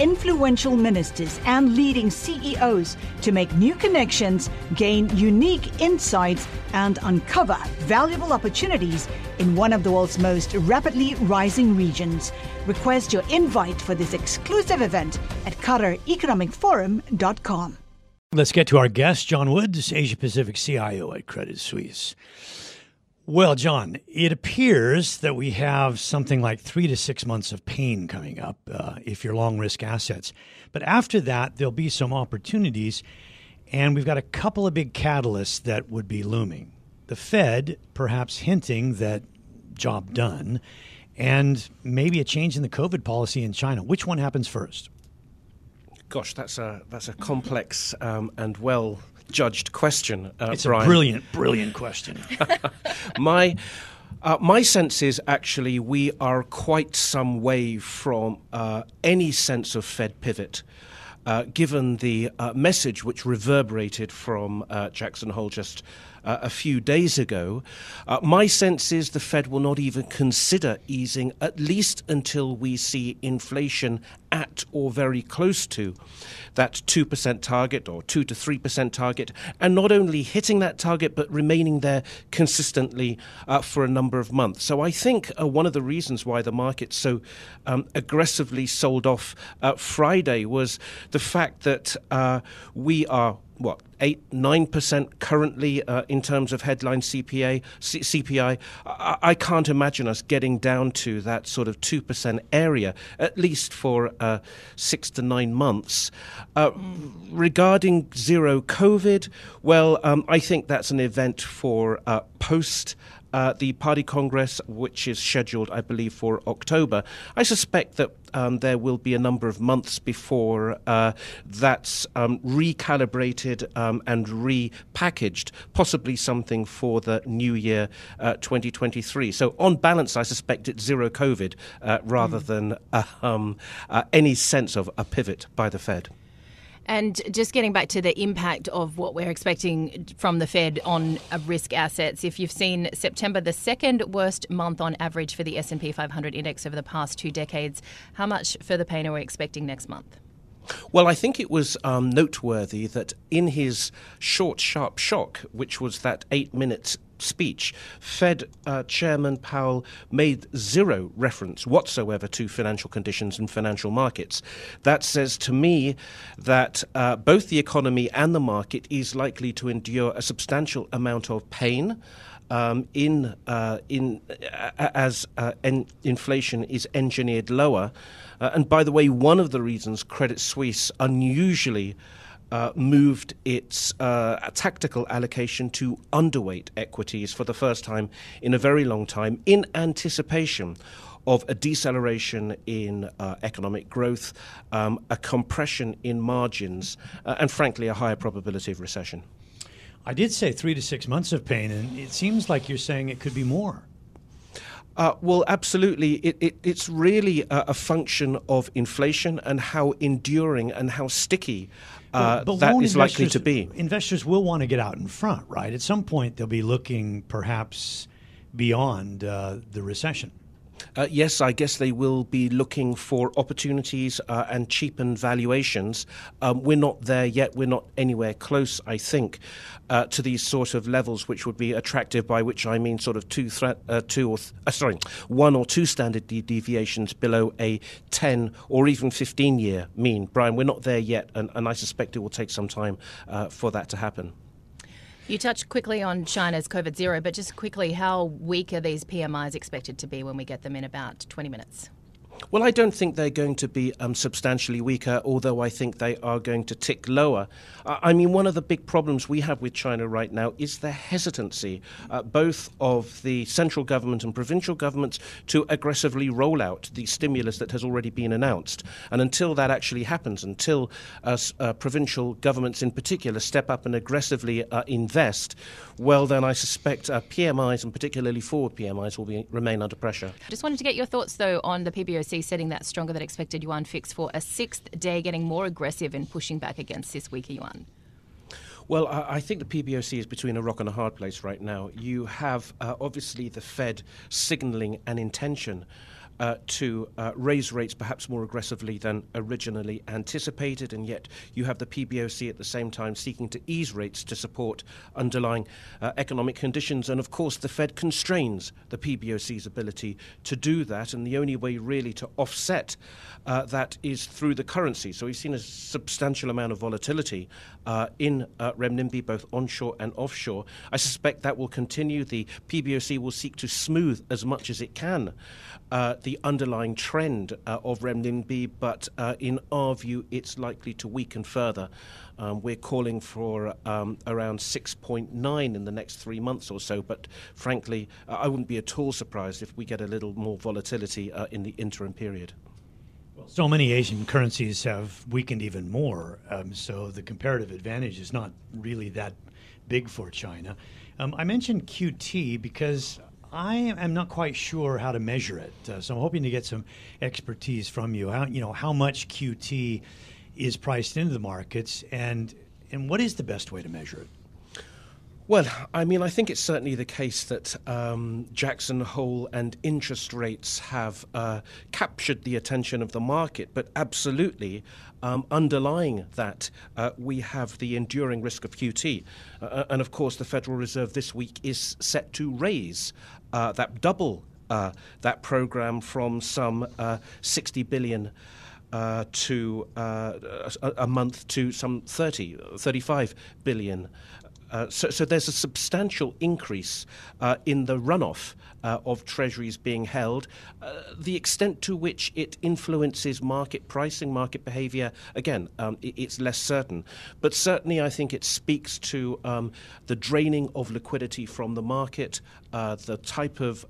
influential ministers, and leading CEOs to make new connections, gain unique insights, and uncover valuable opportunities in one of the world's most rapidly rising regions. Request your invite for this exclusive event at QatarEconomicForum.com. Let's get to our guest, John Woods, Asia Pacific CIO at Credit Suisse. Well, John, it appears that we have something like three to six months of pain coming up uh, if you're long risk assets. But after that, there'll be some opportunities, and we've got a couple of big catalysts that would be looming. The Fed perhaps hinting that job done, and maybe a change in the COVID policy in China. Which one happens first? Gosh, that's a that's a complex um, and well judged question. Uh, it's Bryan. a brilliant, brilliant question. my. Uh, my sense is actually we are quite some way from uh, any sense of Fed pivot. Uh, given the uh, message which reverberated from uh, Jackson Hole just uh, a few days ago. Uh, my sense is the Fed will not even consider easing, at least until we see inflation at or very close to that 2% target or 2 to 3% target, and not only hitting that target, but remaining there consistently uh, for a number of months. So I think uh, one of the reasons why the market so um, aggressively sold off uh, Friday was the fact that uh, we are what eight nine percent currently uh, in terms of headline CPA C- CPI. I-, I, can't imagine us getting down to that sort of two percent area at least for uh, six to nine months. Uh, regarding zero COVID, well, um, I think that's an event for uh, post uh, the party congress, which is scheduled, I believe, for October. I suspect that um, there will be a number of months before uh, that's um, recalibrated um, and repackaged, possibly something for the new year uh, 2023. So, on balance, I suspect it's zero COVID uh, rather mm. than uh, any sense of a pivot by the Fed. And just getting back to the impact of what we're expecting from the Fed on uh, risk assets, if you've seen September the second worst month on average for the S&P 500 index over the past two decades, how much further pain are we expecting next month? Well, I think it was um, noteworthy that in his short, sharp shock, which was that eight minutes speech, Fed uh, Chairman Powell made zero reference whatsoever to financial conditions and financial markets. That says to me that uh, both the economy and the market is likely to endure a substantial amount of pain. Um, in uh, in as uh, en- inflation is engineered lower, uh, and by the way, one of the reasons Credit Suisse unusually uh, moved its uh, tactical allocation to underweight equities for the first time in a very long time in anticipation of a deceleration in uh, economic growth, um, a compression in margins, uh, and frankly, a higher probability of recession. I did say three to six months of pain, and it seems like you're saying it could be more. Uh, well, absolutely. It, it, it's really a, a, function of inflation and how enduring and how sticky uh, but, but that is likely to be. Investors will want to get out in front, right? At some point, they'll be looking perhaps beyond uh, the recession. Uh, yes, I guess they will be looking for opportunities uh, and cheapened valuations. Um, we're not there yet. We're not anywhere close, I think, uh, to these sort of levels, which would be attractive. By which I mean sort of two, uh, two or th- uh, sorry, one or two standard de- deviations below a ten or even fifteen year mean. Bryan, we're not there yet, and, and I suspect it will take some time uh, for that to happen. You touched quickly on China's COVID zero, but just quickly, how weak are these PMIs expected to be when we get them in about 20 minutes? Well, I don't think they're going to be um, substantially weaker, although I think they are going to tick lower. I mean, one of the big problems we have with China right now is the hesitancy, uh, both of the central government and provincial governments, to aggressively roll out the stimulus that has already been announced. And until that actually happens, until uh provincial governments in particular step up and aggressively uh, invest, well, then I suspect uh, PMIs, and particularly forward PMIs, will be, remain under pressure. Just wanted to get your thoughts, though, on the PBOC setting that stronger than expected yuan fix for a sixth day, getting more aggressive and pushing back against this weaker yuan. Well, I think the PBOC is between a rock and a hard place right now. You have uh, obviously the Fed signaling an intention uh, to uh, raise rates perhaps more aggressively than originally anticipated, and yet you have the PBOC at the same time seeking to ease rates to support underlying uh, economic conditions. And of course, the Fed constrains the PBOC's ability to do that, and the only way really to offset uh, that is through the currency. So we've seen a substantial amount of volatility uh, in uh, renminbi, both onshore and offshore. I suspect that will continue. The PBOC will seek to smooth as much as it can uh, the underlying trend uh, of renminbi, but uh, in our view, it's likely to weaken further. Um, we're calling for um, around 6.9 in the next three months or so, but frankly, I wouldn't be at all surprised if we get a little more volatility uh, in the interim period. So many Asian currencies have weakened even more, um, so the comparative advantage is not really that big for China. Um, I mentioned QT because I am not quite sure how to measure it, uh, so I'm hoping to get some expertise from you. How you know how much QT is priced into the markets, and and what is the best way to measure it? Well, I mean, I think it's certainly the case that um, Jackson Hole and interest rates have uh, captured the attention of the market, but absolutely um, underlying that, uh, we have the enduring risk of QT. Uh, uh, and of course, the Federal Reserve this week is set to raise uh, that double uh, that program from some 60 billion. Uh, to uh, a, a, month to some 30, 35 billion uh, so, so, there's a substantial increase uh, in the runoff uh, of treasuries being held. Uh, the extent to which it influences market pricing, market behavior, again, um, it, it's less certain. But certainly, I think it speaks to um, the draining of liquidity from the market, uh, the type of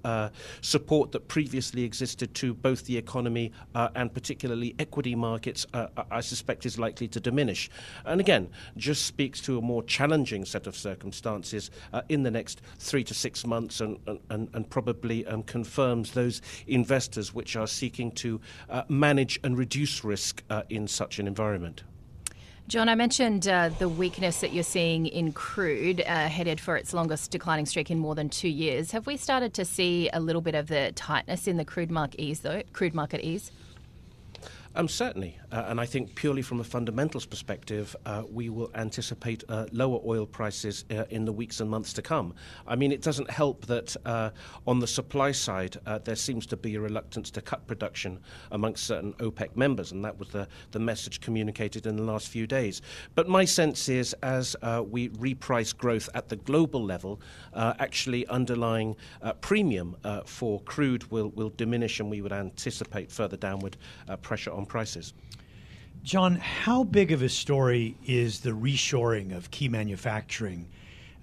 support that previously existed to both the economy and particularly equity markets, I suspect is likely to diminish. And again, just speaks to a more challenging set of of circumstances uh, in the next three to six months and, and, and probably um, confirms those investors which are seeking to uh, manage and reduce risk uh, in such an environment. John, I mentioned uh, the weakness that you're seeing in crude, uh, headed for its longest declining streak in more than two years. Have we started to see a little bit of the tightness in the crude market ease, though? Crude market ease? Um, certainly, uh, and I think purely from a fundamentals perspective, uh, we will anticipate uh, lower oil prices uh, in the weeks and months to come. I mean, it doesn't help that uh, on the supply side, uh, there seems to be a reluctance to cut production amongst certain OPEC members, and that was the, the message communicated in the last few days. But my sense is as we reprice growth at the global level, actually underlying premium for crude will, will diminish, and we would anticipate further downward pressure on on prices. John, how big of a story is the reshoring of key manufacturing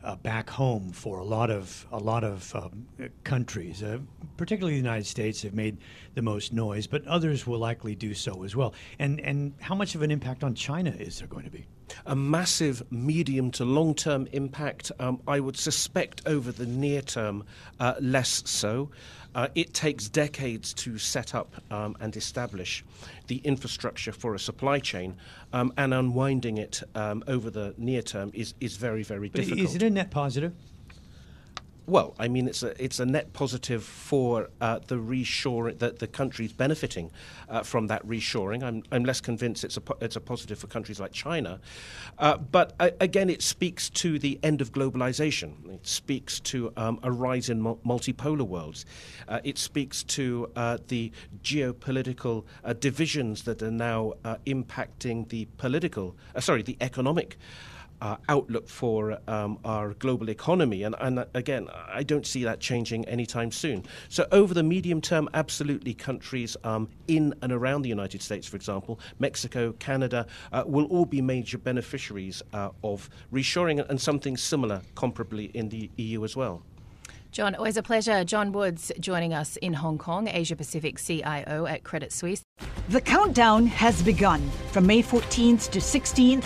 uh, back home for a lot of a lot of um, countries, uh, particularly the United States, have made the most noise, but others will likely do so as well. And and how much of an impact on China is there going to be? A massive medium to long term impact. Um, I would suspect over the near term, uh, less so. Uh, it takes decades to set up um, and establish the infrastructure for a supply chain, um, and unwinding it um, over the near term is, is very, very but difficult. Is it a net positive? Well, I mean, it's a it's a net positive for uh, the reshoring that the countries benefiting uh, from that reshoring. I'm I'm less convinced it's a po- it's a positive for countries like China, uh, but uh, again, it speaks to the end of globalization. It speaks to um, a rise in mul- multipolar worlds. Uh, it speaks to uh, the geopolitical divisions that are now impacting the political, sorry, the economic uh, outlook for um, our global economy. And, and again, I don't see that changing anytime soon. So, over the medium term, absolutely, countries um, in and around the United States, for example, Mexico, Canada, uh, will all be major beneficiaries uh, of reshoring and something similar, comparably, in the EU as well. John, always a pleasure. John Woods joining us in Hong Kong, Asia Pacific CIO at Credit Suisse. The countdown has begun. From May 14th to 16th,